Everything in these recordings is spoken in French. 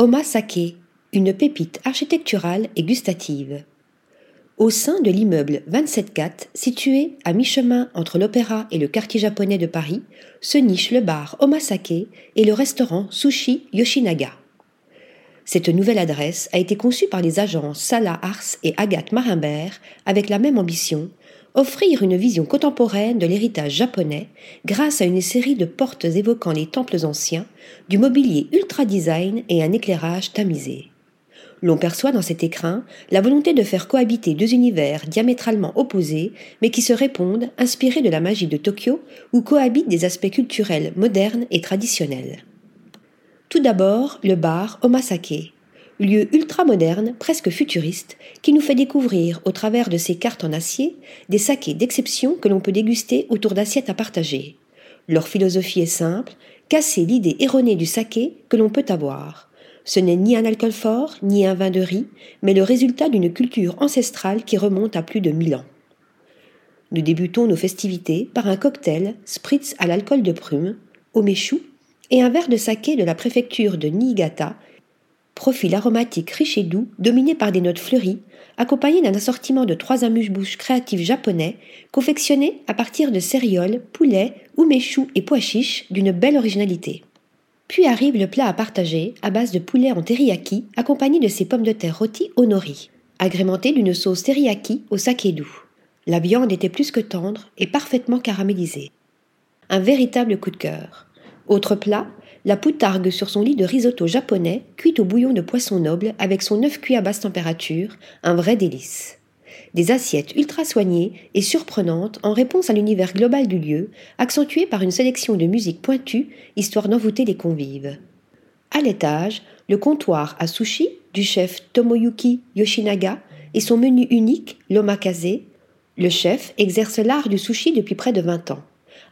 Oma Sake, une pépite architecturale et gustative. Au sein de l'immeuble 27-4, situé à mi-chemin entre l'Opéra et le quartier japonais de Paris, se niche le bar Omasake et le restaurant Sushi Yoshinaga. Cette nouvelle adresse a été conçue par les agences Sala Ars et Agathe Marimbert avec la même ambition, offrir une vision contemporaine de l'héritage japonais grâce à une série de portes évoquant les temples anciens, du mobilier ultra design et un éclairage tamisé. L'on perçoit dans cet écrin la volonté de faire cohabiter deux univers diamétralement opposés, mais qui se répondent, inspirés de la magie de Tokyo, où cohabitent des aspects culturels modernes et traditionnels. Tout d'abord, le bar Omasake, lieu ultra-moderne, presque futuriste, qui nous fait découvrir, au travers de ses cartes en acier, des sakés d'exception que l'on peut déguster autour d'assiettes à partager. Leur philosophie est simple, casser l'idée erronée du saké que l'on peut avoir. Ce n'est ni un alcool fort, ni un vin de riz, mais le résultat d'une culture ancestrale qui remonte à plus de mille ans. Nous débutons nos festivités par un cocktail spritz à l'alcool de prume, au méchou, et un verre de saké de la préfecture de Niigata, profil aromatique riche et doux, dominé par des notes fleuries, accompagné d'un assortiment de trois amuse-bouches créatifs japonais, confectionnés à partir de céréales, poulet, méchou et pois chiches d'une belle originalité. Puis arrive le plat à partager, à base de poulet en teriyaki, accompagné de ses pommes de terre rôties au nori, agrémenté d'une sauce teriyaki au saké doux. La viande était plus que tendre et parfaitement caramélisée. Un véritable coup de cœur. Autre plat, la poutargue sur son lit de risotto japonais, cuite au bouillon de poisson noble avec son œuf cuit à basse température, un vrai délice des assiettes ultra soignées et surprenantes en réponse à l'univers global du lieu, accentué par une sélection de musique pointue, histoire d'envoûter les convives. À l'étage, le comptoir à sushi du chef Tomoyuki Yoshinaga et son menu unique, l'omakase. Le chef exerce l'art du sushi depuis près de 20 ans.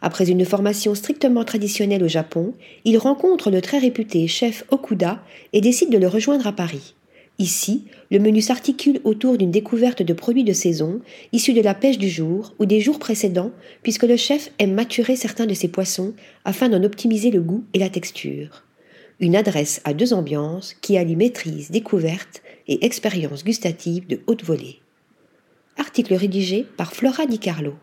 Après une formation strictement traditionnelle au Japon, il rencontre le très réputé chef Okuda et décide de le rejoindre à Paris. Ici, le menu s'articule autour d'une découverte de produits de saison, issus de la pêche du jour ou des jours précédents, puisque le chef aime maturer certains de ses poissons afin d'en optimiser le goût et la texture. Une adresse à deux ambiances qui allie maîtrise, découverte et expérience gustative de haute volée. Article rédigé par Flora Di Carlo.